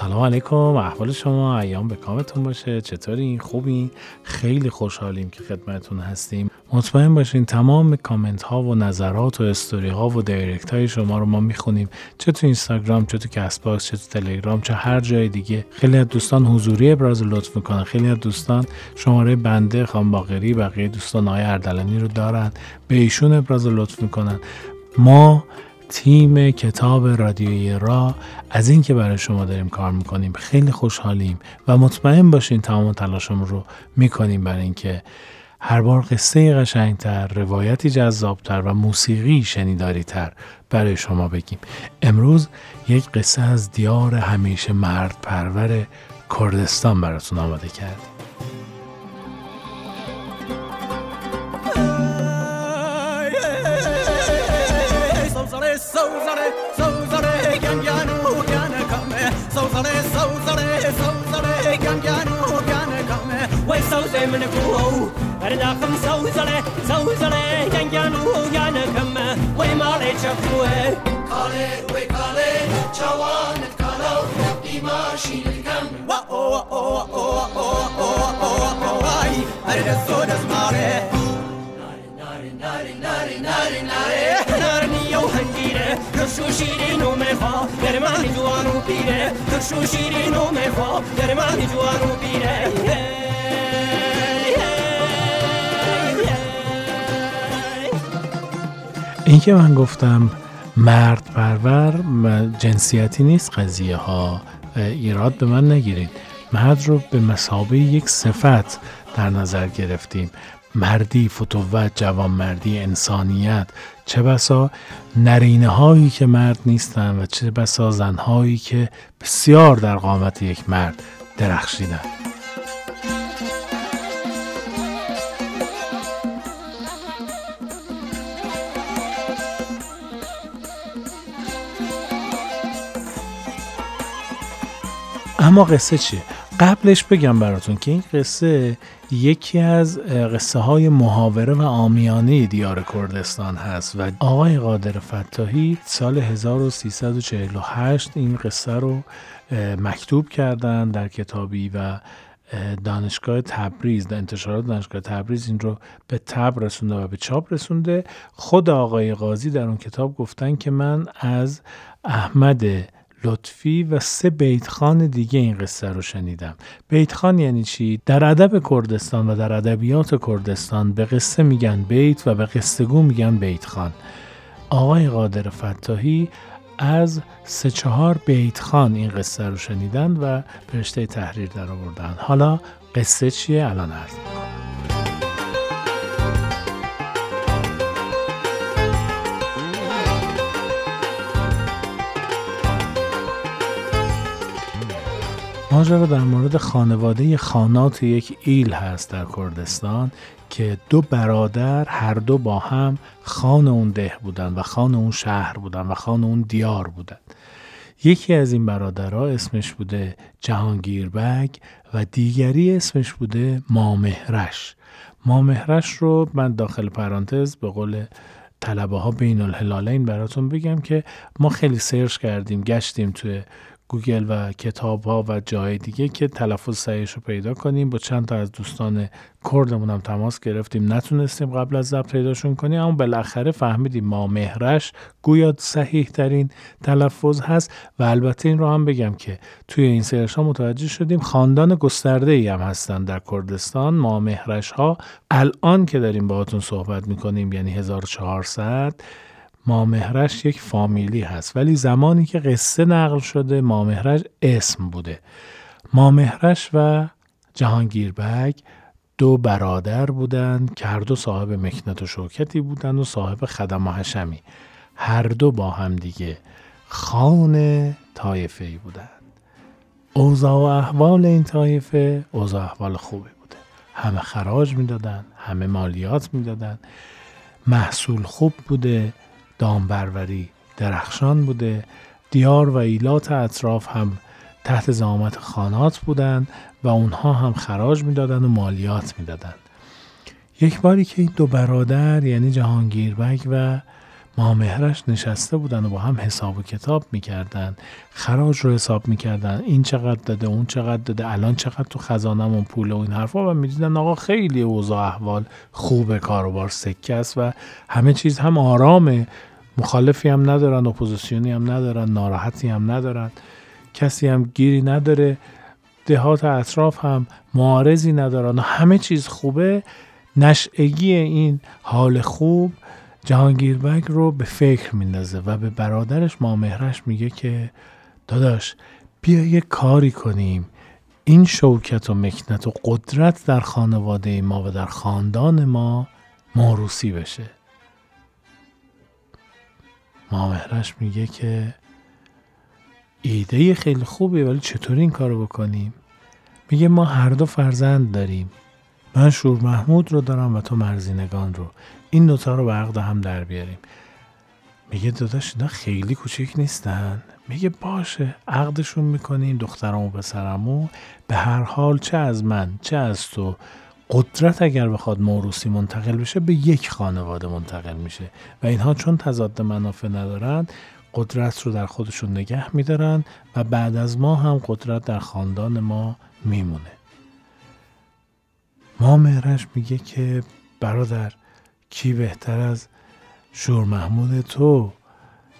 سلام علیکم. احوال شما ایام به کامتون باشه. چطوری خوبی خیلی خوشحالیم که خدمتون هستیم. مطمئن باشین تمام کامنت ها و نظرات و استوری ها و direct های شما رو ما می‌خونیم. چه تو اینستاگرام چه تو Castbox چه تو تلگرام چه هر جای دیگه. خیلی از دوستان حضوری ابراز لطف می‌کنن. خیلی از دوستان شماره بنده خان باقری بقیه دوستان آقای اردلانی رو دارن. به ایشون ابراز لطف می‌کنن. ما تیم کتاب رادیویی را از اینکه برای شما داریم کار می‌کنیم خیلی خوشحالیم و مطمئن باشین تمام تلاشمون رو می‌کنیم برای اینکه هر بار قصه قشنگتر، روایتی جذابتر و موسیقی شنیداریتر برای شما بگیم. امروز یک قصه از دیار همیشه مرد پرور کردستان براتون آماده کردیم. من كوو أردا خم سوزلة سوزلة ينجانو يانكم وما لتشكوه كالي وكالي شوان كالو إماشي الكم وأو وأو وأو وأو وأو وأو واي أردا سودا سماري ناري ناري ناري ناري ناري ناري يو هنجيرة رشو شيرين ومخا درمان جوانو بيرة رشو شيرين ومخا درمان جوانو بيرة این که من گفتم مرد پرور جنسیتی نیست قضیه ها ایراد به من نگیرید. مرد رو به مسابه یک صفت در نظر گرفتیم. مردی فتوت جوانمردی انسانیت. چه بسا نرینه هایی که مرد نیستن و چه بسا زنهایی که بسیار در قامت یک مرد درخشیدن. اما قصه چیه؟ قبلش بگم براتون که این قصه یکی از قصه های محاوره و آمیانه دیار کردستان هست و آقای قادر فتاحی سال 1348 این قصه رو مکتوب کردن در کتابی و دانشگاه تبریز انتشارات دانشگاه تبریز این رو به تب رسونده و به چاپ رسونده خود آقای قاضی در اون کتاب گفتن که من از احمد لطفی و سه بیتخان دیگه این قصه رو شنیدم. بیتخان یعنی چی؟ در ادب کردستان و در ادبیات کردستان به قصه میگن بیت و به قصه گو میگن بیتخان. آقای قادر فتاحی از سه چهار بیتخان این قصه رو شنیدن و به تحریر در آوردن حالا قصه چیه؟ الان عرض می‌کنم. ماجرا در مورد خانواده خانات یک ایل هست در کردستان که دو برادر هر دو با هم خان اون ده بودن و خان اون شهر بودن و خان اون دیار بودن. یکی از این برادرها اسمش بوده جهانگیربگ و دیگری اسمش بوده مامهرش. مامهرش رو من داخل پرانتز به قول طلبه ها بین الهلالین براتون بگم که ما خیلی search کردیم گشتیم توی گوگل و کتاب ها و جای دیگه که تلفظ صحیحش رو پیدا کنیم. با چند تا از دوستان کردمون هم تماس گرفتیم. نتونستیم قبل از ضبط پیداشون کنیم اما بالاخره فهمیدیم ما مهرش گویا صحیح ترین تلفظ هست و البته این رو هم بگم که توی این search ها متوجه شدیم خاندان گسترده ای هم هستن در کردستان. ما مهرش ها الان که داریم باهاتون صحبت می‌کنیم یعنی 1400 مامهرش یک فامیلی هست. ولی زمانی که قصه نقل شده مامهرش اسم بوده. مامهرش و جهانگیربگ دو برادر بودند که هر دو صاحب مکنت و شوکتی بودند و صاحب خدم و حشمی. هر دو با هم دیگه خان طایفه ای بودند اوضاع و احوال این طایفه اوضاع احوال خوبی بوده. همه خراج می‌دادن همه مالیات می‌دادن. محصول خوب بوده. دامبروری درخشان بوده. دیار و ایلات اطراف هم تحت زامت خانات بودند و اونها هم خراج می‌دادند و مالیات می‌دادند. یک باری که این دو برادر یعنی جهانگیربگ و مامهرش نشسته بودن و با هم حساب و کتاب می‌کردن. خراج رو حساب می‌کردن. این چقدر داده اون چقدر داده الان چقدر تو خزانمون پول و این حرفا. و می‌دیدن آقا خیلی اوضاع احوال خوبه کاروبار سکه است و همه چیز هم آرامه. مخالفی هم ندارن اپوزیسیونی هم ندارن ناراحتی هم ندارن. کسی هم گیری نداره. دهات اطراف هم معارضی ندارن. و همه چیز خوبه. نشعگی این حال خوب جهانگیربگ رو به فکر میندازه و به برادرش مامهرش میگه که داداش بیا یه کاری کنیم. این شوکت و مکنت و قدرت در خانواده ما و در خاندان ما موروسی بشه. مامهرش میگه که ایده خیلی خوبه ولی چطوری این کارو بکنیم؟ میگه ما هر دو فرزند داریم. من شور محمود رو دارم و تو مرزینگان رو. این دوتا رو به عقد هم در بیاریم. میگه داداش اینا خیلی کوچیک نیستن. میگه باشه عقدشون می‌کنیم دخترم و پسرمو به هر حال چه از من چه از تو قدرت اگر بخواد موروسی منتقل بشه به یک خانواده منتقل میشه. و اینها چون تضاد منافع ندارن قدرت رو در خودشون نگه میدارن و بعد از ما هم قدرت در خاندان ما میمونه. ما مهرش میگه که برادر کی بهتر از شور محمود تو؟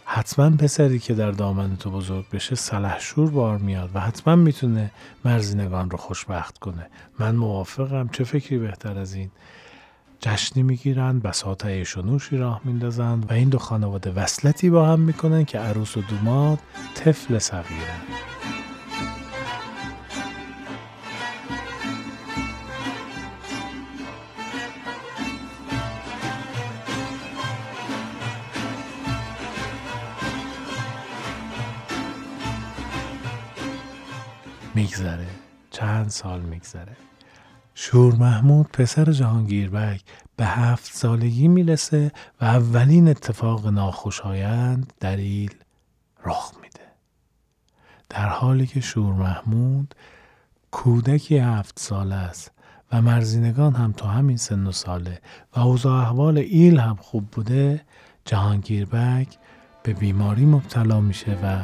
حتما پسری که در دامن تو بزرگ بشه شور بار میاد و حتما می‌تونه مرزینگان رو خوشبخت کنه. من موافقم. چه فکری بهتر از این؟ جشنی می‌گیرن بساط عیش و نوشی راه میندازند و این دو خانواده وصلتی با هم می‌کنن که عروس و دوماد طفل صغیرن میگذره. چند سال میگذره. شور محمود پسر جهانگیربک به هفت سالگی می‌رسه و اولین اتفاق ناخوشایند دلیل رخ میده. در حالی که شور محمود کودکی هفت ساله است و مرزینگان هم تا همین سن و ساله و اوضاع احوال ایل هم خوب بوده جهانگیربک به بیماری مبتلا میشه و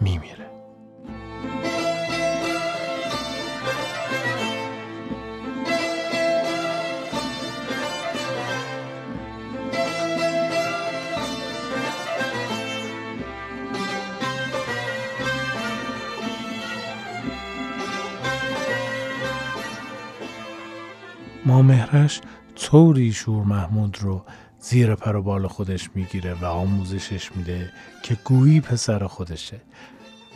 میمیره. مامهرش طوری شور محمود رو زیر پر و بال خودش می‌گیره و آموزشش میده که گویی پسر خودشه.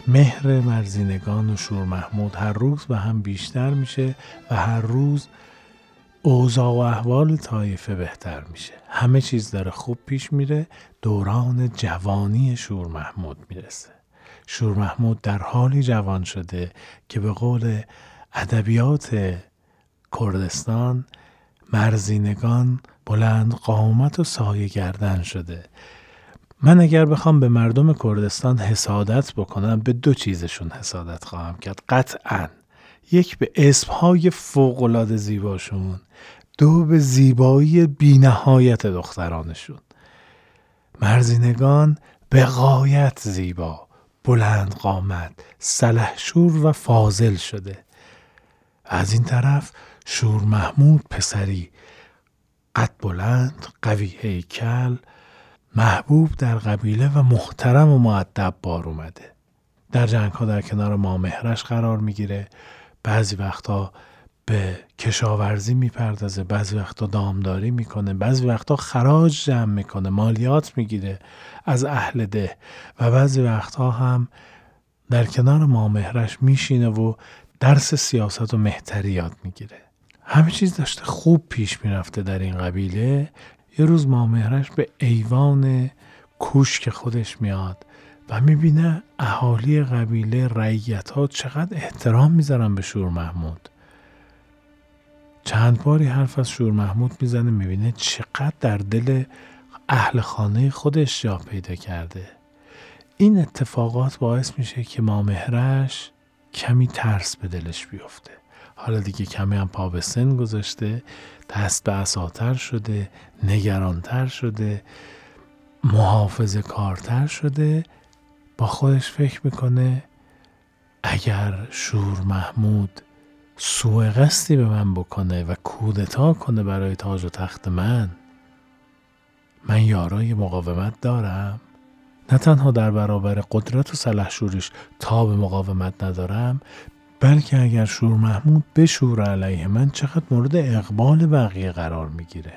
مهر مرزینگان و شور محمود هر روز به هم بیشتر میشه و هر روز اوضاع و احوال طایفه بهتر میشه. همه چیز داره خوب پیش میره دوران جوانی شور محمود می‌رسه. شور محمود در حالی جوان شده که به قول ادبیات کردستان مرزینگان بلند قامت و سایه گردن شده. من اگر بخوام به مردم کردستان حسادت بکنم به دو چیزشون حسادت خواهم کرد. قطعا. یک به اسمهای فوقالعاده زیباشون. دو به زیبایی بینهایت دخترانشون. مرزینگان به غایت زیبا بلند قامت سلحشور و فاضل شده. از این طرف شور محمود پسری. قد بلند قوی هیکل محبوب در قبیله و محترم و معدب بار اومده. در جنگ ها در کنار مامهرش قرار می‌گیره. بعضی وقتا به کشاورزی می‌پردازه بعضی وقتا دامداری می‌کنه بعضی وقتا خراج جمع می‌کنه مالیات می‌گیره از اهل ده و بعضی وقتا هم در کنار مامهرش میشینه و درس سیاست و مهتری یاد می‌گیره. همه چیز داشته. خوب پیش می‌رفته در این قبیله. یه روز مامهرش به ایوان کوشک خودش میاد و می‌بینه اهالی قبیله رعیت ها چقدر احترام می‌ذارن به شور محمود. چند باری حرف از شور محمود می‌زنه می‌بینه چقدر در دل اهل خانه خودش جا پیدا کرده. این اتفاقات باعث میشه که مامهرش کمی ترس به دلش بیفته. حالا دیگه کمی هم پا به سن گذاشته دست به اساتر شده نگرانتر شده محافظ کارتر شده با خودش فکر می‌کنه اگر شور محمود سوء قصدی به من بکنه و کودتا کنه برای تاج و تخت من من یارای مقاومت دارم. نه تنها در برابر قدرت و سلحشوریش تا به مقاومت ندارم بلکه اگر شور محمود بشور علیه من چقدر مورد اقبال بقیه قرار می‌گیره.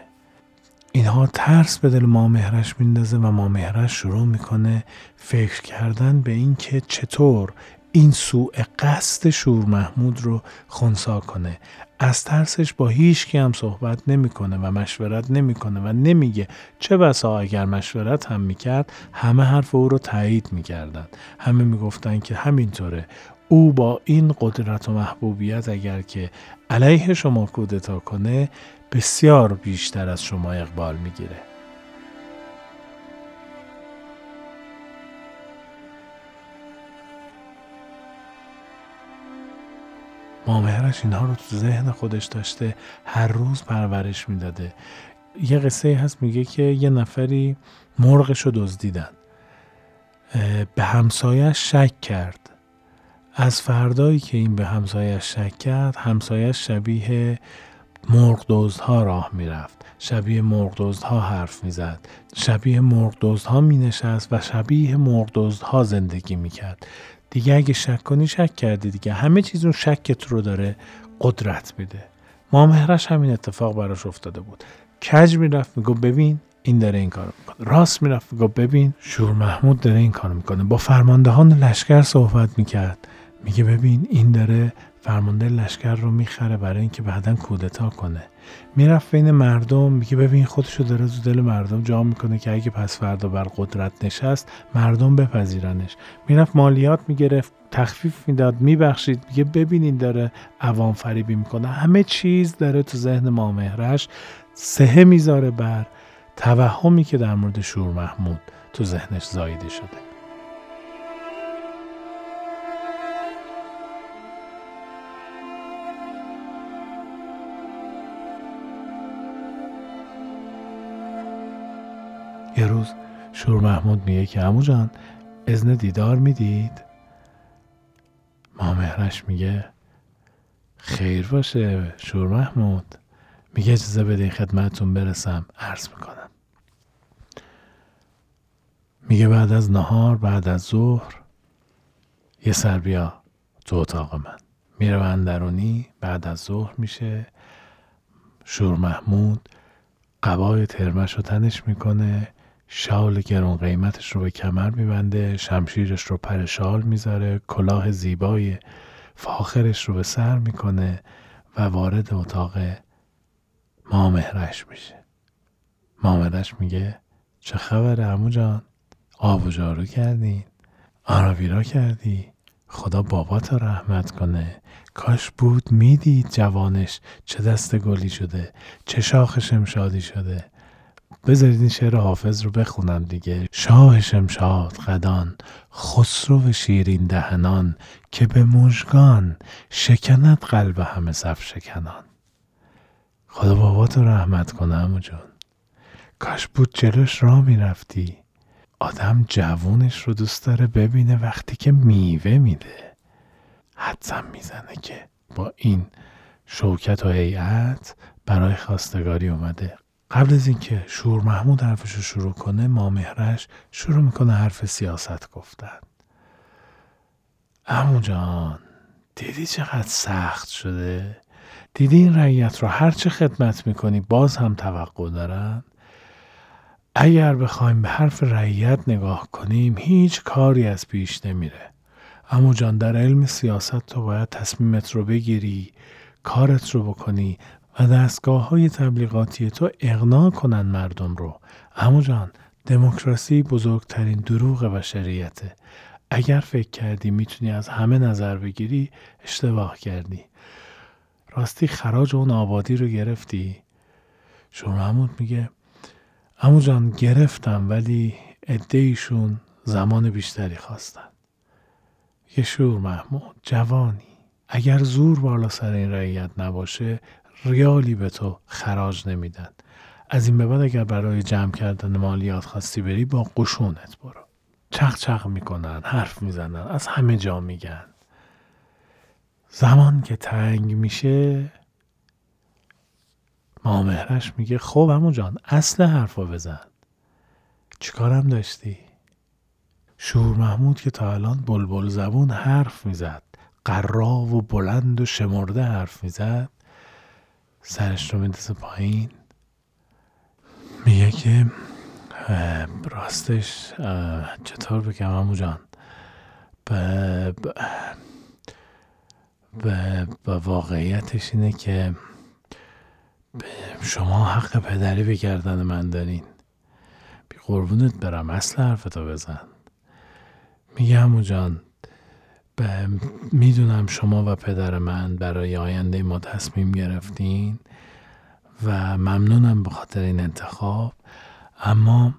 اینها ترس به دل مامهرش میندازه و مامهرش شروع می‌کنه فکر کردن به اینکه چطور این سوء قصد شور محمود رو خونسا کنه. از ترسش با هیچ هم صحبت نمی‌کنه و مشورت نمی‌کنه و نمیگه چه بسا اگر مشورت هم می‌کرد همه حرف او رو تایید می‌کردن. همه می‌گفتن که همینطوره. او با این قدرت و محبوبیت اگر که علیه شما کودتا کنه بسیار بیشتر از شما اقبال می‌گیره. مامهرش اینها رو تو ذهن خودش داشته هر روز پرورش می‌داده. یه قصه هست میگه که یه نفری مرغش رو دزدیدن به همسایش شک کرد. از فردایی که این به همسایش شک کرد همسایش شبیه مرغ ها راه می‌رفت. شبیه مرغ ها حرف می‌زد. شبیه مرغ ها می نشست و شبیه مرغ ها زندگی می‌کرد. دیگه اگه شک کنی شک کردی دیگه. همه چیز اون شکت رو داره قدرت میده. مامهرش همین اتفاق براش افتاده بود. کج می‌رفت میگو ببین این داره این کار می‌کنه. راست می‌رفت میگو ببین شور محمود داره این کار می‌کنه. با فرماندهان لشکر صحبت می‌کرد. میگه ببین این داره فرمانده لشکر رو می‌خره برای اینکه بعدا کودتا کنه. می‌رفت بین مردم میگه ببین خودشو داره تو دل مردم جا می‌کنه که اگه پس فردا بر قدرت نشست مردم بپذیرنش. می‌رفت مالیات می‌گرفت تخفیف می‌داد میبخشید. میگه ببینین داره عوام فریبی می‌کنه. همه چیز داره تو ذهن مامهرش سهه می‌ذاره بر توهمی که در مورد شور محمود تو ذهنش زایده شده. یه روز شور محمود میگه که امو جان ازن دیدار می‌دید؟ مامهرش میگه خیر باشه شور محمود. میگه اجازه بده خدمتتون برسم عرض می‌کنم. میگه بعد از نهار بعد از ظهر یه سر بیا تو اتاق من. میره اندرونی بعد از ظهر میشه. شور محمود قبای ترمش رو تنش می‌کنه. شال گرون قیمتش رو به کمر میبنده شمشیرش رو پر شال می‌ذاره کلاه زیبای فاخرش رو به سر می‌کنه و وارد اتاق مامهرش میشه. مامهرش میگه چه خبره امو جان؟ آب و جارو کردین آراویرا کردی؟ خدا بابات رحمت کنه. کاش بود می‌دید جوانش چه دست گلی شده چه شاخش امشادی شده. بذارید این شعر حافظ رو بخونم دیگه. شاه شمشاد قدان خسرو شیرین دهنان که به مژگان شکند قلب همه صف شکنان. خدا باباتو رحمت کنه امو جون. کاش بود جلوش را می‌رفتی. آدم جوونش رو دوست داره ببینه وقتی که میوه میده. حدسم می‌زنه که با این شوکت و هیئت برای خواستگاری اومده. قبل از اینکه شور محمود حرفش رو شروع کنه مامهرش شروع می‌کنه حرف سیاست گفتن. امو جان دیدی چقدر سخت شده؟ دیدی این رعیت رو هرچه خدمت می‌کنی باز هم توقع دارن؟ اگر بخوایم به حرف رعیت نگاه کنیم هیچ کاری از پیش نمیره. امو جان در علم سیاست تو باید تصمیمت رو بگیری کارت رو بکنی و دستگاه های تبلیغاتی تو اغنا کنن مردم رو. امو جان دموکراسی بزرگترین دروغ بشریته. اگر فکر کردی می‌تونی از همه نظر بگیری اشتباه کردی. راستی خراج اون آبادی رو گرفتی؟ شور محمود میگه امو جان گرفتم ولی ایشون زمان بیشتری خواستن. یه شور محمود جوانی. اگر زور بالا سر این رعیت نباشه ریالی به تو خراج نمیدن. از این به بعد اگر برای جمع کردن مالیات خواستی بری با قشونت برو. چق چق می‌کنن حرف می‌زنن از همه جا میگن. زمان که تنگ میشه مامهرش میگه خب همون جان اصل حرفا بزن. چیکارم داشتی؟ شور محمود که تا الان بلبل زبون حرف می‌زد. قرا و بلند و شمرده حرف می‌زد. سرش رو میندازه پایین. میگه که راستش چطور بگم امو جان؟ به, واقعیتش اینه که شما حق پدری به گردن من دارین. بی قربونت برم اصل حرفتو بزن. میگه همو جان می‌دونم شما و پدر من برای آینده ما تصمیم گرفتین و ممنونم به خاطر این انتخاب. اما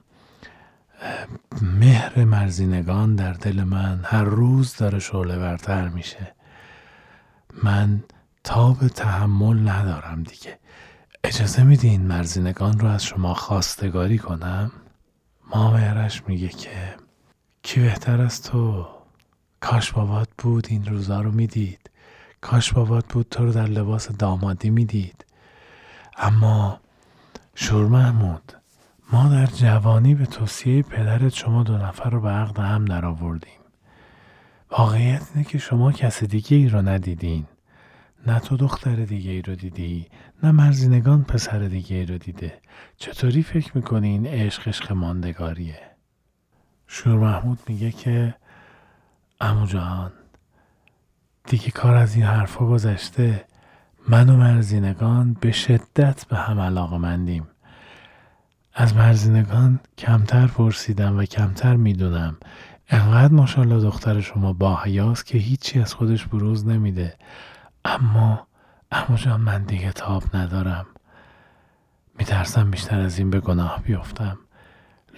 مهر مرزینگان در دل من هر روز داره شعله ورتر میشه. من تاب تحمل ندارم دیگه. اجازه میدین مرزینگان رو از شما خواستگاری کنم؟ مامهرش میگه که کی بهتر از تو؟ کاش بابات بود این روزا رو می‌دید. کاش بابات بود تو رو در لباس دامادی می‌دید. اما شور محمود ما در جوانی به توصیه پدرت شما دو نفر رو به عقد هم در آوردیم واقعیت اینه که شما کس دیگه ای رو ندیدین. نه تو دختر دیگه ای رو دیدی نه مرزینگان پسر دیگه ای رو دیده. چطوری فکر می‌کنی این عشق عشق ماندگاریه؟ شور محمود میگه که امو جان دیگه کار از این حرفا گذشته من و مرزینگان به شدت به هم علاقه مندیم. از مرزینگان کمتر پرسیدم و کمتر می‌دونم. انقدر ماشاءالله دختر شما با حیاست که هیچی از خودش بروز نمیده. اما اما جان من دیگه تاب ندارم. میترسم بیشتر از این به گناه بیفتم.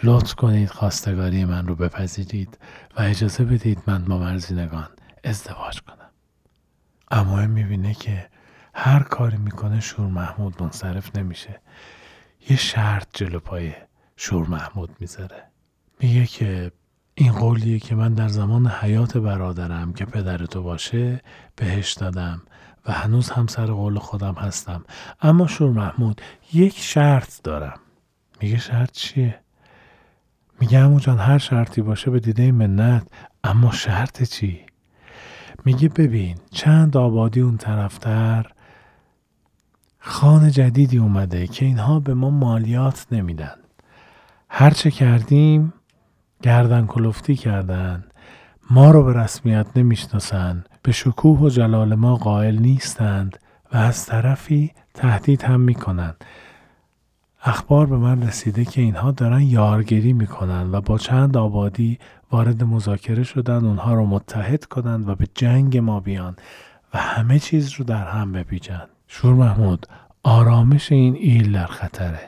لطف کنید خواستگاری من رو بپذیرید و اجازه بدید من با مرزینگان ازدواج کنم. اما می‌بینه که هر کاری می‌کنه شور محمود منصرف نمیشه. یه شرط جلو پای شور محمود می‌ذاره. میگه که این قولیه که من در زمان حیات برادرم که پدر تو باشه بهش دادم و هنوز هم سر قول خودم هستم. اما شور محمود یک شرط دارم. میگه شرط چیه؟ میگه همون جان هر شرطی باشه به دیده منت اما شرط چی؟ میگه ببین چند آبادی اون طرفتر خانه جدیدی اومده که اینها به ما مالیات نمیدن. هرچه کردیم گردن کلفتی کردن. ما رو به رسمیت نمی‌شناسن. به شکوه و جلال ما قائل نیستند و از طرفی تهدید هم می‌کنن. اخبار به من رسیده که اینها دارن یارگیری می‌کنن و با چند آبادی وارد مذاکره شدن اونها رو متحد کنند و به جنگ ما بیان و همه چیز رو در هم بپیچن. شور محمود آرامش این ایل در خطره.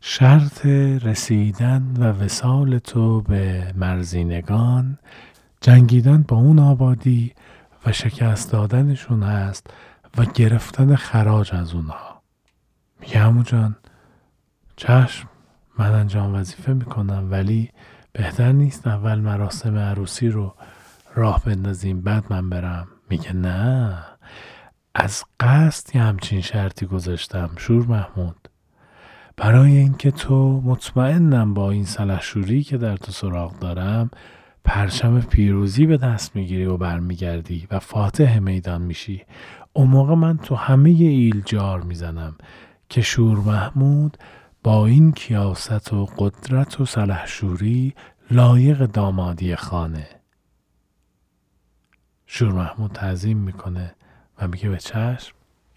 شرط رسیدن و وسال تو به مرزینگان. جنگیدن با اون آبادی و شکست دادنشون هست و گرفتن خراج از اونها. میگه همون جان چشم من انجام وظیفه می‌کنم ولی بهتر نیست اول مراسم عروسی رو راه بندازیم بعد من برم. میگه نه از قصد یه همچین شرطی گذاشتم شور محمود. برای اینکه تو مطمئنم با این سلحشوری که در تو سراغ دارم پرچم پیروزی به دست می‌گیری و برمیگردی و فاتح میدان میشی. اون موقع من تو همه ایل جار می‌زنم. که شور محمود با این کیاست و قدرت و سلحشوری لایق دامادی خانه. شور محمود تعظیم می‌کنه و میگه به چشم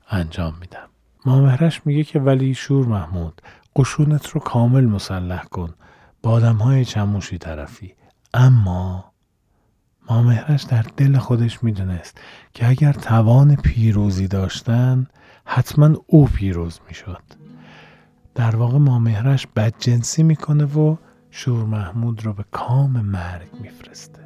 انجام میدم. مامهرش میگه که ولی شور محمود قشونت رو کامل مسلح کن. با آدم های چموشی طرفی. اما مامهرش در دل خودش می‌دونست که اگر توان پیروزی داشتن حتما او پیروز می‌شد. در واقع مامهرش بدجنسی می‌کنه و شور محمود رو به کام مرگ میفرسته.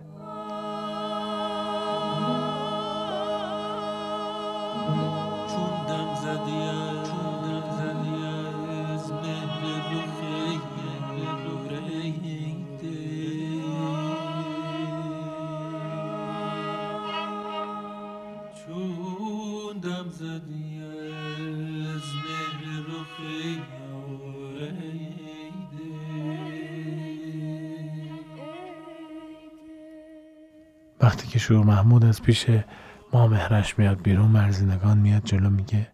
شور محمود از پیش ما مهرش میاد بیرون مرزینگان میاد جلو میگه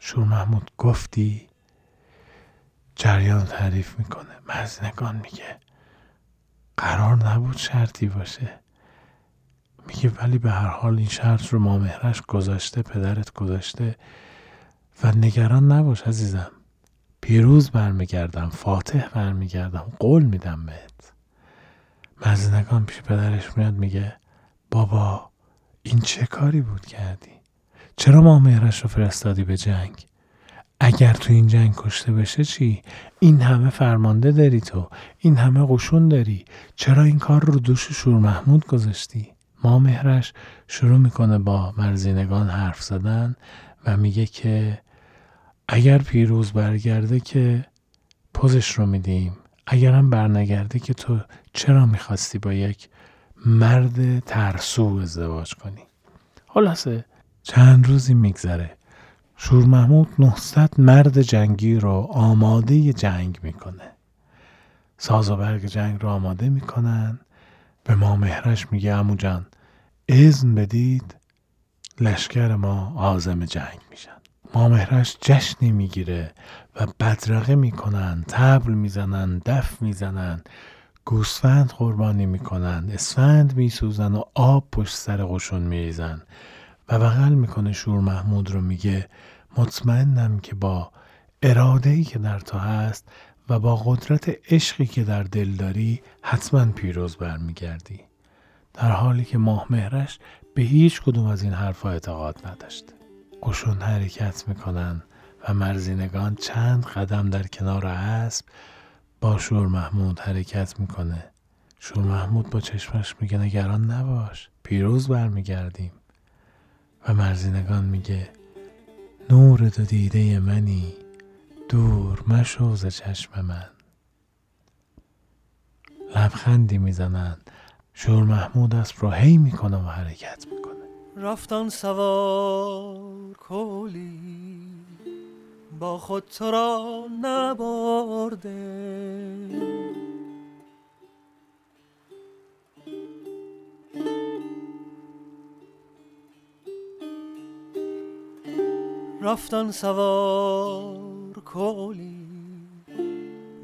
شور محمود گفتی؟ جریان تعریف می‌کنه مرزینگان میگه قرار نبود شرطی باشه. میگه ولی به هر حال این شرط رو ما مهرش گذاشته پدرت گذاشته و نگران نباش عزیزم. پیروز برمیگردم فاتح برمیگردم قول میدم بهت. مرزینگان پیش پدرش میاد میگه بابا این چه کاری بود کردی؟ چرا ما مهرش رو فرستادی به جنگ؟ اگر تو این جنگ کشته بشه چی؟ این همه فرمانده داری تو این همه قشون داری. چرا این کار رو دوش شور محمود گذاشتی؟ ما مهرش شروع می‌کنه با مرزینگان حرف زدن و میگه که اگر پیروز برگرده که پوزش رو میدیم. اگرم برنگرده که تو چرا می‌خواستی با یک مرد ترسو ازدواج کنی. خلاصه چند روزی میگذره. شور محمود 900 مرد جنگی رو آماده جنگ می‌کنه. ساز و برگ جنگ رو آماده می‌کنن. به ما مهرش میگه امو جان اذن بدید لشکر ما آزم جنگ میشن. ما مهرش جشنی می‌گیره و بدرقه می‌کنن تبل می‌زنن دف می‌زنن. گوسفند قربانی می‌کنن اسفند میسوزن و آب پشت سر قشون میریزن. و بغل می‌کنه شور محمود رو میگه مطمئنم که با اراده ای که در تو هست و با قدرت عشقی که در دل داری حتما پیروز برمیگردی. در حالی که ماه مهرش به هیچ کدوم از این حرفها اعتقاد نداشت. قشون حرکت می‌کنن و مرزینگان چند قدم در کنار اسب با شور محمود حرکت می‌کنه. شور محمود با چشمش میگه نگران نباش پیروز برمیگردیم. و مرزینگان میگه نور دو دیده منی دور مشو چشم من. لبخندی می‌زنن. شور محمود اسب رو هی می‌کنه و حرکت می‌کنه. رفتن سوار کولی با خود تو را نبرده. رفتن سوار کولی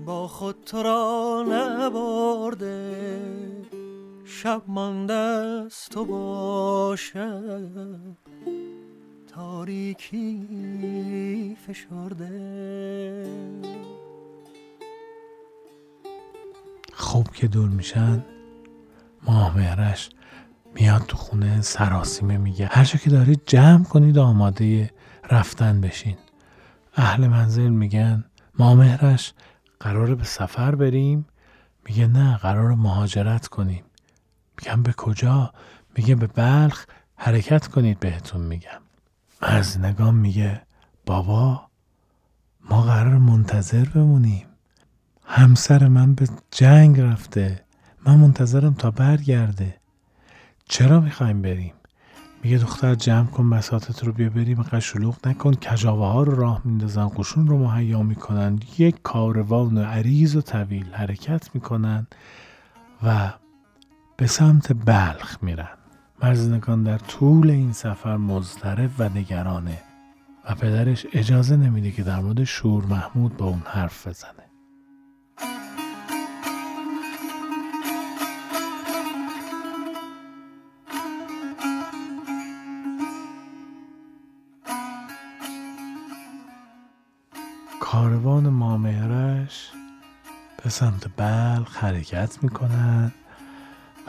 با خود تو را نبرده. شب مانده است تو باشد تاریکی فشرده خوب که دور میشن ماه میاد تو خونه سراسیمه میگه. هر که دارید جمع کنید آماده رفتن بشین. اهل منزل میگن ما مهرش قراره به سفر بریم. میگه نه قرار مهاجرت کنیم. میگم به کجا؟ میگه به بلخ. حرکت کنید بهتون میگم. نگام میگه بابا ما قرار منتظر بمونیم. همسر من به جنگ رفته. من منتظرم تا برگرده. چرا می‌خوایم بریم؟ میگه دختر جمع کن بساتت رو بیا بریم. اینقدر شلوغ نکن. کجاوه ها رو راه میندازن. قشون رو مهیا می‌کنن. یک کاروان عریض و طویل حرکت می‌کنن و به سمت بلخ میرن. مرزنگان در طول این سفر مضطرب و نگرانه و پدرش اجازه نمیده که در مورد شور محمود با اون حرف بزنه. کاروان مامهرش به سمت بلخ حرکت می‌کنن.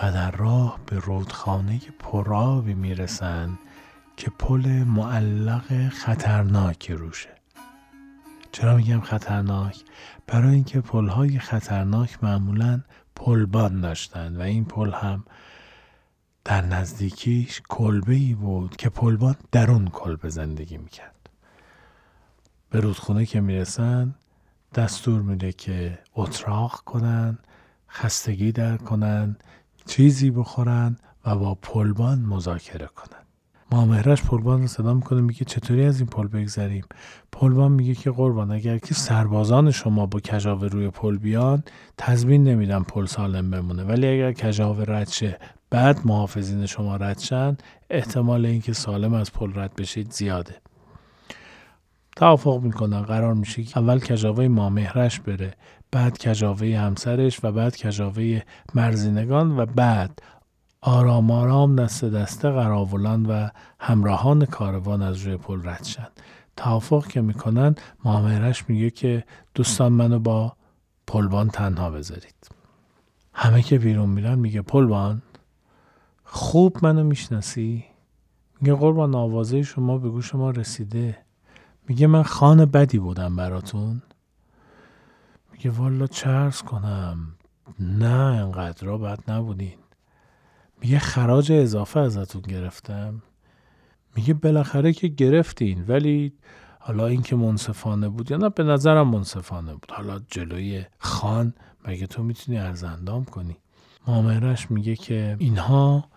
و در راه به رودخانه پرابی می‌رسند که پل معلق خطرناکی روشه. چرا میگم خطرناک؟ برای اینکه پلهای خطرناک معمولا پلبان داشتند و این پل هم در نزدیکیش کلبه ای بود که پلبان در اون کلبه زندگی می‌کرد. به رودخونه که می‌رسن دستور میده که اتراق کنن خستگی در کنن چیزی بخورن و با پلبان مذاکره کنن. مامهرش پلبان رو صدا می‌کنه میگه چطوری از این پل بگذریم؟ پلبان میگه که قربان اگر که سربازان شما با کجاوه روی پل بیان تضمین نمیدم پل سالم بمونه. ولی اگر کجاوه رد شه بعد محافظین شما رد شن احتمال اینکه سالم از پل رد بشید زیاده. توافق می‌کنن قرار میشه که اول کجاوه مامهرش بره بعد کجاوه همسرش و بعد کجاوه مرزینگان و بعد آرام آرام دست دسته قراولان و همراهان کاروان از روی پل رد شن. توافق که می‌کنن مامهرش میگه که دوستان منو با پلبان تنها بذارید. همه که بیرون میرن میگه پلبان خوب منو می‌شناسی؟ میگه قربان آوازه شما به گوش ما رسیده. میگه من خان بدی بودم براتون. میگه والا چرس کنم. نه انقدر را بد نبودین. میگه خراج اضافه ازتون گرفتم. میگه بالاخره که گرفتین ولی حالا اینکه منصفانه بود یا نه به نظرم منصفانه بود. حالا جلوی خان مگه تو می‌تونی ارزندام کنی؟ مامرش میگه که اینها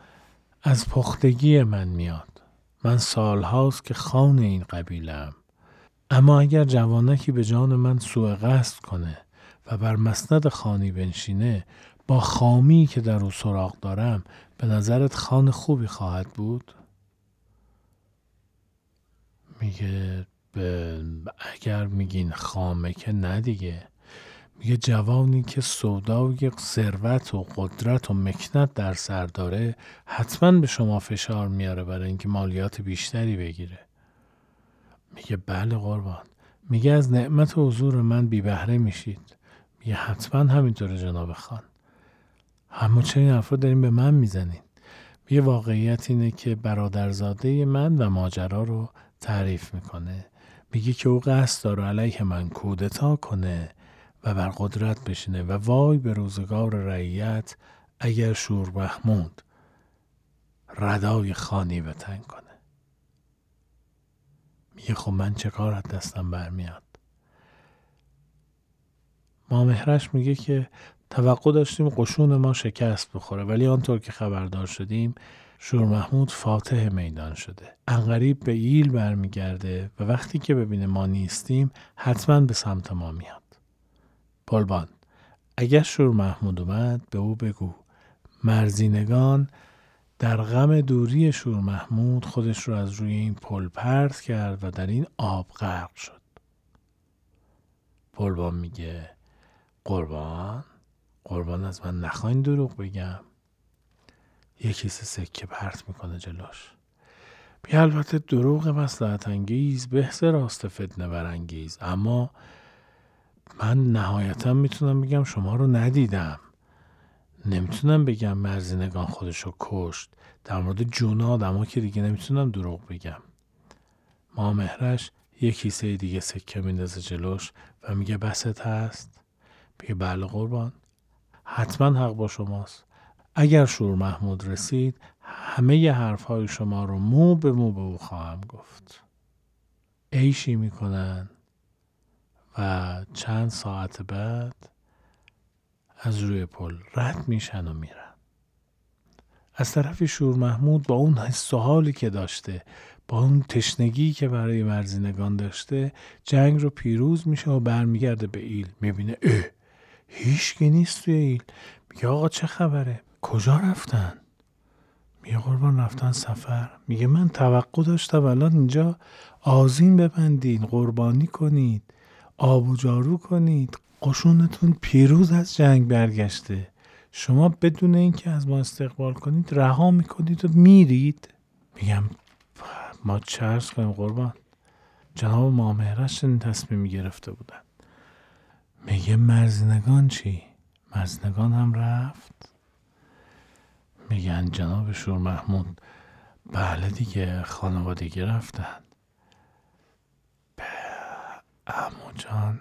از پختگی من میاد. من سالهاست که خان این قبیلم اما اگر جوانکی به جان من سوء قصد کنه و بر مسند خانی بنشینه با خامی که در او سراغ دارم به نظرت خان خوبی خواهد بود؟ میگه اگر میگین خامه که نه دیگه میگه جوانی که سودای ثروت و قدرت و مکنت در سر داره حتما به شما فشار میاره برای اینکه مالیات بیشتری بگیره میگه بله قربان. میگه از نعمت حضور من بی بهره میشید. میگه حتما همینطور جناب خان. اما چه این حرفا داریم به من می‌زنین. یه واقعیت اینه که برادرزاده من و ماجرا رو تعریف می‌کنه. میگه که او قصد داره علیه من کودتا کنه و بر قدرت بشینه و وای به روزگار رعیت اگر شور محمود. ردای خانی بتنگ کنه. میگه خب من چه کار از دستم برمیاد؟ مامهرش میگه که توقع داشتیم قشون ما شکست بخوره ولی آنطور که خبردار شدیم شور محمود فاتح میدان شده. انقریب به ایل برمیگرده و وقتی که ببینه ما نیستیم حتما به سمت ما میاد. پلبان اگر شور محمود اومد به او بگو. مرزینگان در غم دوری شور محمود خودش رو از روی این پل پرت کرد و در این آب غرق شد. پلبان میگه قربان قربان از من نخواین دروغ بگم. یه کیسه سکه پرت می‌کنه جلوش. بی البته دروغ مسلحت انگیز بهز راست فتنه برانگیز اما من نهایتا می‌تونم بگم شما رو ندیدم. نمی‌تونم بگم مرزینگان خودشو کشت. در مورد جون آدم که دیگه نمی‌تونم دروغ بگم. مامهرش یه کیسه دیگه سکه میندازه جلوش و میگه بست هست. بگه بله قربان. حتما حق با شماست. اگر شور محمود رسید همه ی حرفهای شما رو مو به مو به او خواهم گفت. عیشی می‌کنن و چند ساعت بعد از روی پل رد میشن و میرن. از طرف شور محمود با اون حس و حالی که داشته با اون تشنگی که برای مرزینگان داشته جنگ رو پیروز میشه و برمیگرده به ایل. می‌بینه اه هیچ نیست توی ایل. میگه آقا چه خبره؟ کجا رفتن؟ میگه قربان رفتن سفر. میگه من توقع داشتم الان اینجا آزین ببندین قربانی کنید آب و جارو کنید. قشونتون پیروز از جنگ برگشته. شما بدون اینکه از ما استقبال کنید رها می‌کنید و میرید. میگم ما چرس کنیم قربان. جناب مامهرش این تصمیم گرفته بودن. میگه مرزنگان چی؟ مرزنگان هم رفت. میگن جناب شور محمود بله دیگه خانوادگی رفتن. امو جان.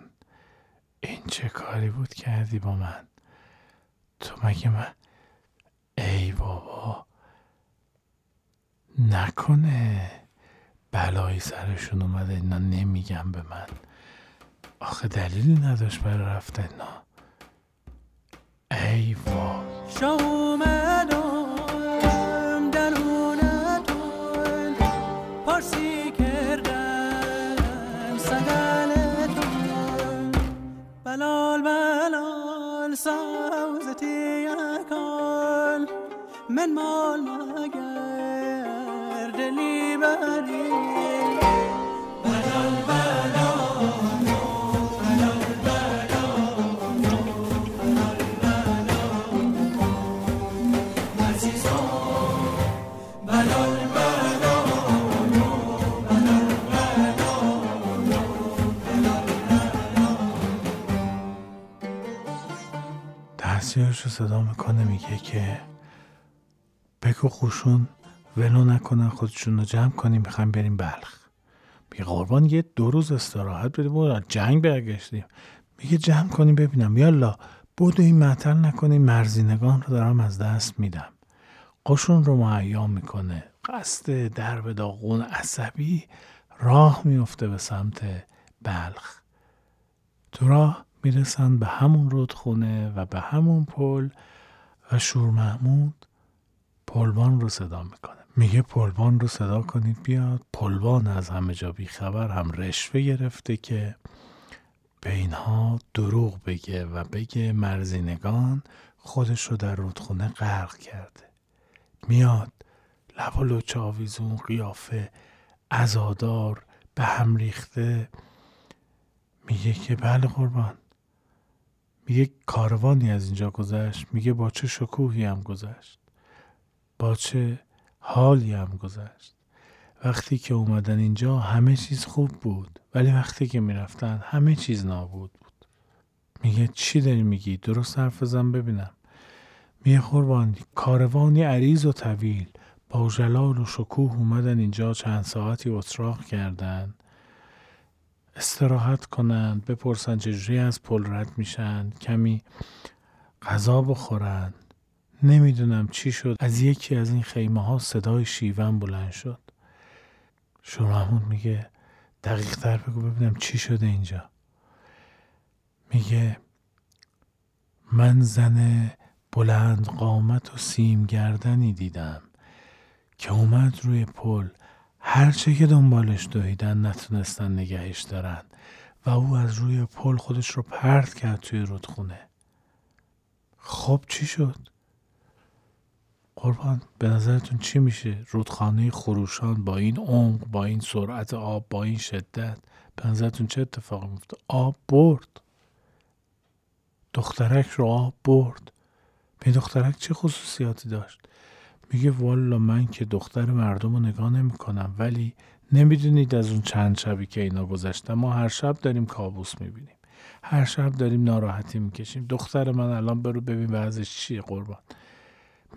این چه کاری بود کردی با من؟ تو مگه من ای بابا. نکنه. بلایی سرشون اومده اینا نمیگم به من. آخه دلیلی نداشت برای رفتن اینا. ای وای. شامدم درون تو پارسی بلال بلال سوزتی یکال من مال مگر دلی بری. دستیارش رو صدا می‌کنه میگه که بگو خوشون ولو نکنن خودشون رو جمع کنیم می‌خوایم بریم بلخ. میگه قربان یه دو روز استراحت بدیم و جنگ برگشتیم. میگه جمع کنیم ببینم. یالا بودو این معطل نکنیم مرزینگان رو دارم از دست میدم. قشون رو معیام می‌کنه. قصد درب داغون عصبی راه میفته به سمت بلخ. تو راه؟ می‌رسن به همون رودخونه و به همون پل و شور محمود پلبان رو صدا می‌کنه. میگه پلبان رو صدا کنید بیاد. پلبان از همه جا بیخبر هم رشوه گرفته که به اینها دروغ بگه و بگه مرزینگان خودش رو در رودخونه غرق کرده. میاد لب و آویزون قیافه ازادار به هم ریخته. میگه که بله قربان. میگه کاروانی از اینجا گذشت. میگه با چه شکوهی هم گذشت. با چه حالی هم گذشت. وقتی که اومدن اینجا همه چیز خوب بود. ولی وقتی که می‌رفتن همه چیز نابود بود. میگه چی داری میگی؟ درست حرف بزن ببینم. میگه قربان کاروانی عریض و طویل. با جلال و شکوه اومدن اینجا چند ساعتی اتراق کردن. استراحت کنند بپرسن چجوری از پل رد میشن کمی غذا بخورن نمی‌دونم چی شد. از یکی از این خیمه ها صدای شیون بلند شد. شور محمود میگه دقیق تر بگو ببینم چی شده اینجا. میگه من زن بلند قامت و سیم گردنی دیدم که اومد روی پل هرچه که دنبالش دویدن نتونستن نگهش دارن و او از روی پل خودش رو پرت کرد توی رودخونه خب چی شد؟ قربان به نظرتون چی میشه؟ رودخانه خروشان با این عمق با این سرعت آب با این شدت به نظرتون چه اتفاقی میفته؟ آب برد دخترک رو آب برد به دخترک چه خصوصیاتی داشت؟ میگه والا من که دختر مردم رو نگاه نمی کنم ولی نمی‌دونید از اون چند شبی که اینا گذشته ما هر شب داریم کابوس می‌بینیم. هر شب داریم ناراحتی می‌کشیم. دختر من الان برو ببین وضعش چیه قربان.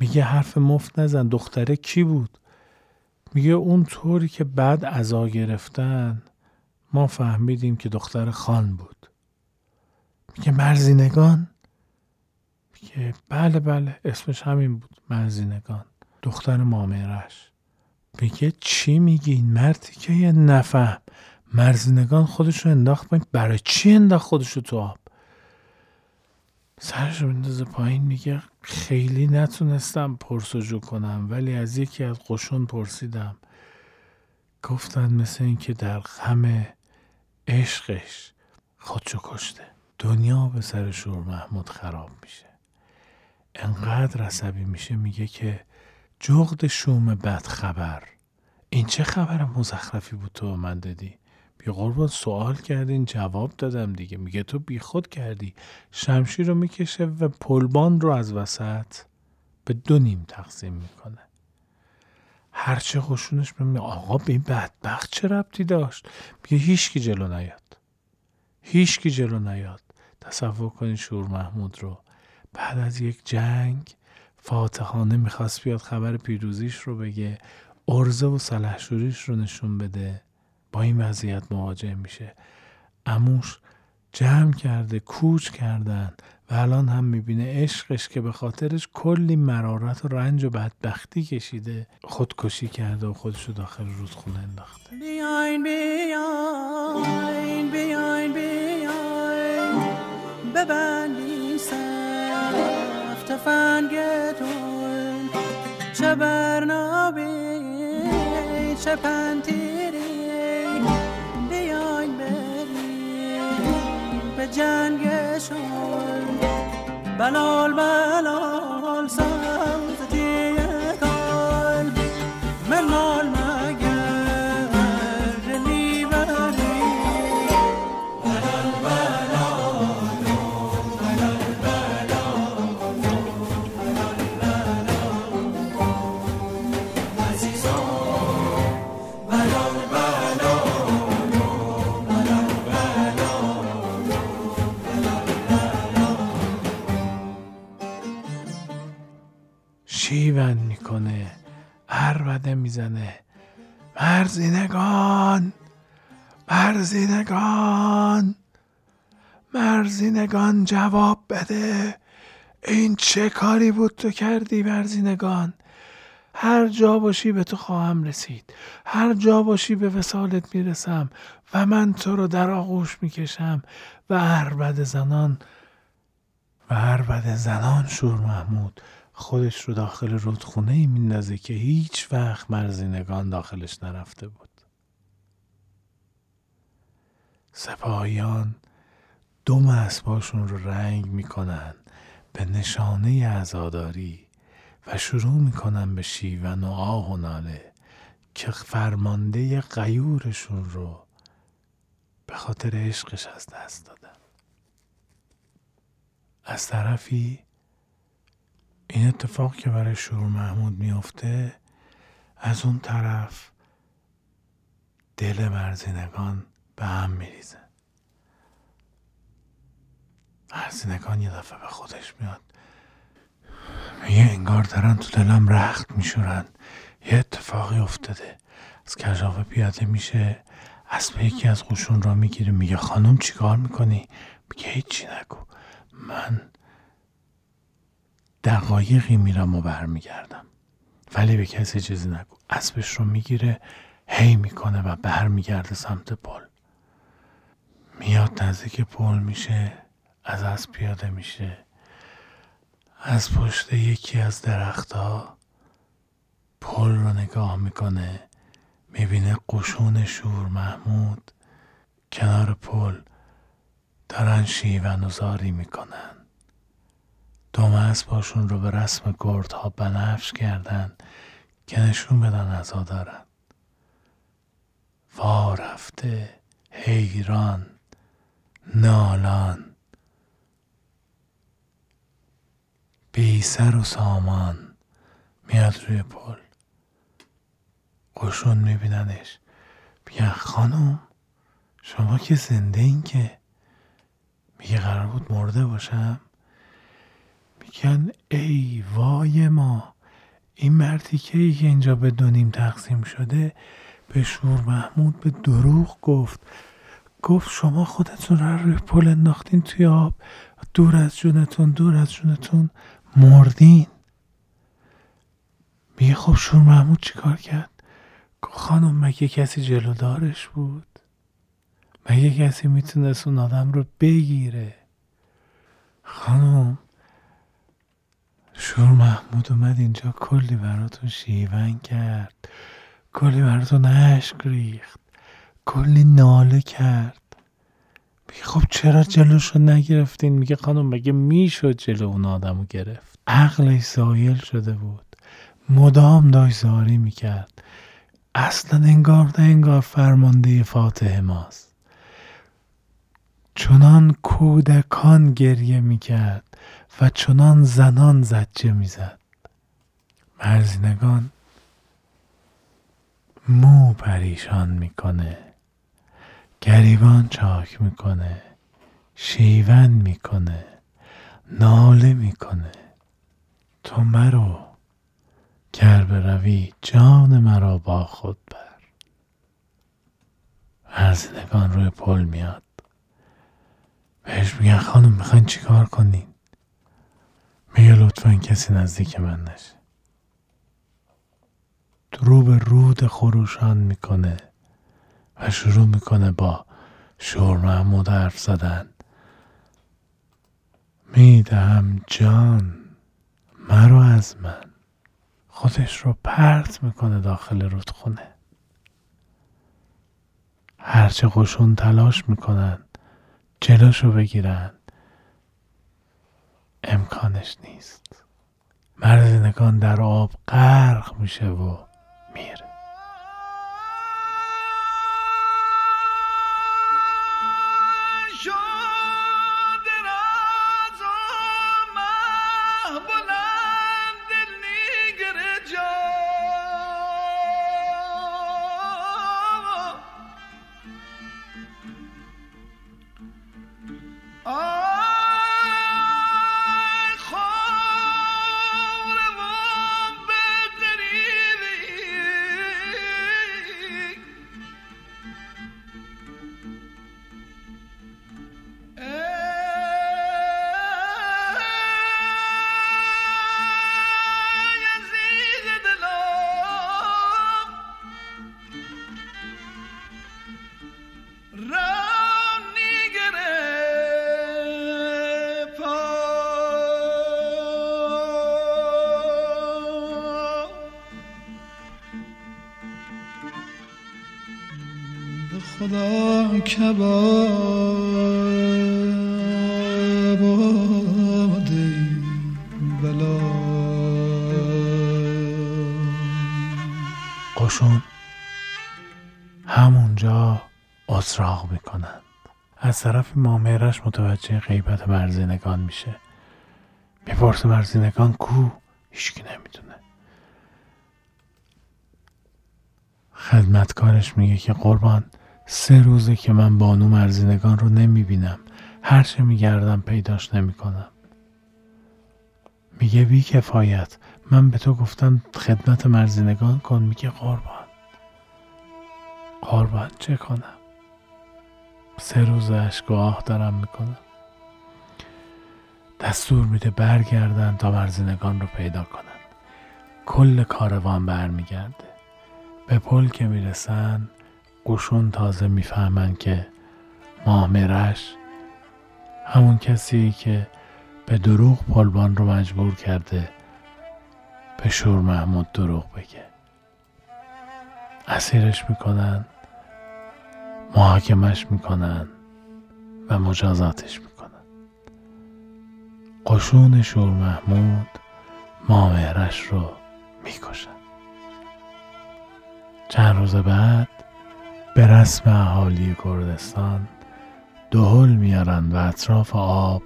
میگه حرف مفت نزن. دختره کی بود؟ میگه اون طوری که بعد ازا گرفتن ما فهمیدیم که دختر خان بود. میگه مرزینگان؟ میگه بله بله اسمش همین بود مرزینگان. دختر مامرش. میگه چی میگی این مردی که یه نفهم. مرزینگان خودشو انداخت پایین. برای چی انداخت خودشو تو آب؟ سرش رو بندازه پایین. میگه خیلی نتونستم پرسجو کنم ولی از یکی از قشون پرسیدم. گفتن مثل اینکه در غم عشقش خودشو کشته. دنیا به سر شور محمود خراب میشه. انقدر عصبی میشه. میگه که جغد شوم بد خبر این چه خبر مزخرفی بود تو من دادی؟ بی قربان سوال کردین جواب دادم دیگه. میگه تو بی خود کردی. شمشیر رو می‌کشه و پلبان رو از وسط به دو نیم تقسیم می‌کنه. هرچه خوشونش به آقا به این بدبخت چه ربطی داشت؟ میگه هیچکی جلو نیاد. هیچکی جلو نیاد. تصور کنید شور محمود رو. بعد از یک جنگ فاتحانه می‌خواست بیاد خبر پیروزیش رو بگه ارزه و سلحشوریش رو نشون بده. با این وضعیت مواجه میشه. اموش جمع کرده کوچ کردن و الان هم می‌بینه عشقش که به خاطرش کلی مرارت و رنج و بدبختی کشیده خودکشی کرده و خودش رو داخل رودخونه انداخته. بیاین بیاین بیاین بیاین. ببندی سفت فنگتون چه برنابی چه پنتیری بیاین بریم به جنگشون بلال بلال. عربده می‌زنه. مرزینگان مرزینگان مرزینگان جواب بده. این چه کاری بود تو کردی مرزینگان هر جا باشی به تو خواهم رسید. هر جا باشی به وسالت می‌رسم و من تو رو در آغوش می‌کشم و عربد زنان و عربد زنان شور محمود خودش رو داخل رودخونه ای میندازه که هیچ وقت مرزینگان داخلش نرفته بود. سپاهیان دم اسباشون رو رنگ می‌کنن به نشانه عزاداری و شروع می‌کنن به شیون و آه و ناله که فرمانده غیورشون رو به خاطر عشقش از دست دادن. از طرفی این اتفاق که برای شور محمود میفته از اون طرف دل مرزینگان به هم میریزه. مرزینگان یه دفعه به خودش میاد. میگه انگار دارن تو دلم رخت میشورن. یه اتفاقی افتاده. از کجاوه پیاده میشه. اسب یکی از قشون را می‌گیره. میگه خانم چیکار می‌کنی؟ میگه هیچی نگو. من دقایقی میرم و برمیگردم. ولی به کسی چیزی نگو. اسبش رو می‌گیره هی می‌کنه و برمیگرده سمت پل. میاد نزدیک پل میشه از اسب پیاده میشه. از پشت یکی از درختها پل رو نگاه می‌کنه می‌بینه قشون شور محمود. کنار پل دارن شیون و زاری می‌کنن. دم اسباشون رو به رسم گردها بنفش کردن که نشون بدن عزا دارن وا رفته حیران نالان. بی سر و سامان میاد روی پل. قشون میبیننش. میگن خانم شما که زنده این که؟ میگه قرار بود مرده باشم؟ میگن ای وای ما این مرتیکه ای که اینجا به دونیم تقسیم شده به شور محمود به دروغ گفت. گفت شما خودتون رو روی پل انداختین توی آب دور از جونتون دور از جونتون مردین. میگه خب شور محمود چیکار کرد؟ خانم مگه کسی جلودارش بود؟ مگه کسی می‌تونست اون آدم رو بگیره؟ خانم شور محمود اومد اینجا. کلی براتون شیون کرد. کلی براتون اشک ریخت. کلی ناله کرد. میگه خب چرا جلوشو نگرفتین؟ میگه خانم مگه می‌شد جلو اون آدمو گرفت؟ عقلش زایل شده بود. مدام داشت زاری می‌کرد. اصلا انگار نه انگار فرمانده فاتح ماست. چنان کودکان گریه می‌کرد. و چنان زنان زجه می‌زد. مرزینگان مو پریشان می‌کنه. گریبان چاک می‌کنه. شیون می‌کنه. ناله می‌کنه. تو مرو. گر بروی جان مرا با خود بر. مرزینگان روی پل میاد. بهش میگن خانم می‌خواین چیکار کنین؟ میگه لطفا کسی نزدیک من نشه؟ رو به رود خروشان می‌کنه و شروع می‌کنه با شور محمود حرف زدن. میدم جان مرو از من. خودش رو پرت می‌کنه داخل رودخونه. هرچه قشون تلاش می‌کنن جلوشو بگیرن. امکانش نیست. مرزینگان در آب غرق میشه و میره. خدا کباب بلا. قشون همونجا اصراغ می‌کنند از طرف مامهرش متوجه غیبت مرزینگان میشه. می‌پرسه مرزینگان کو؟ هیچکی نمی‌دونه. خدمتکارش میگه که قربان سه روزه که من بانو مرزینگان رو نمی‌بینم. هرچه میگردم پیداش نمی‌کنم. میگه بی کفایت. من به تو گفتم خدمت مرزینگان کن. میگه قربان. قربان چه کنم؟ سه روز اشگاه دارم می‌کنم. دستور میده برگردن تا مرزینگان رو پیدا کنن. کل کاروان برمیگرده. به پل که می‌رسن قشون تازه می‌فهمن که مامرش همون کسی که به دروغ پلبان رو مجبور کرده به شور محمود دروغ بگه. اسیرش می‌کنن محاکمش می‌کنن و مجازاتش می‌کنن. قشون شور محمود مامهرش رو می‌کشن. چند روز بعد به رسم اهالی کردستان دهل میارن و اطراف آب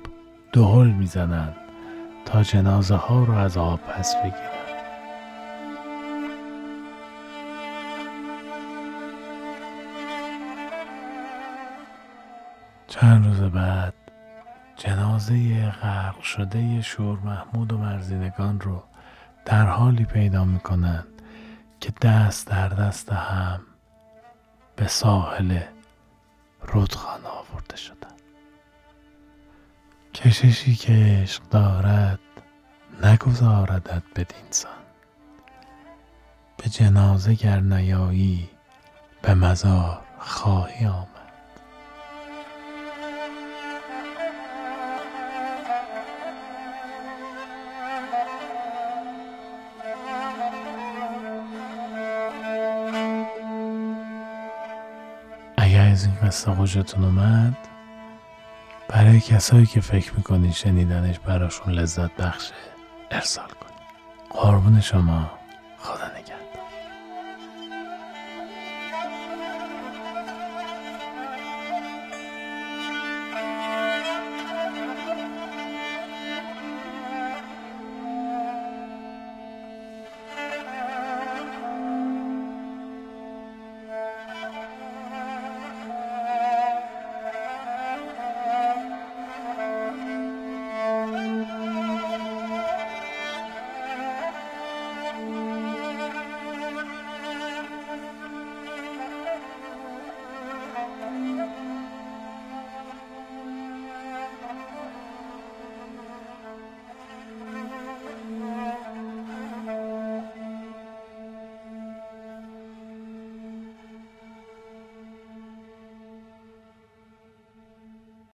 دهل می‌زنن تا جنازه ها رو از آب پس بگیرن چند روز بعد جنازه غرق شده شور محمود و مرزینگان رو در حالی پیدا می‌کنند که دست در دست هم به ساحل رودخانه آورده شدن. کششی که عشق دارد نگذاردت بدینسان به جنازه گر نیایی به مزار خواهی آمد. قصه خوشتون اومد؟ برای کسایی که فکر می‌کنین شنیدنش براشون لذت بخشه ارسال کنید. قربون شما.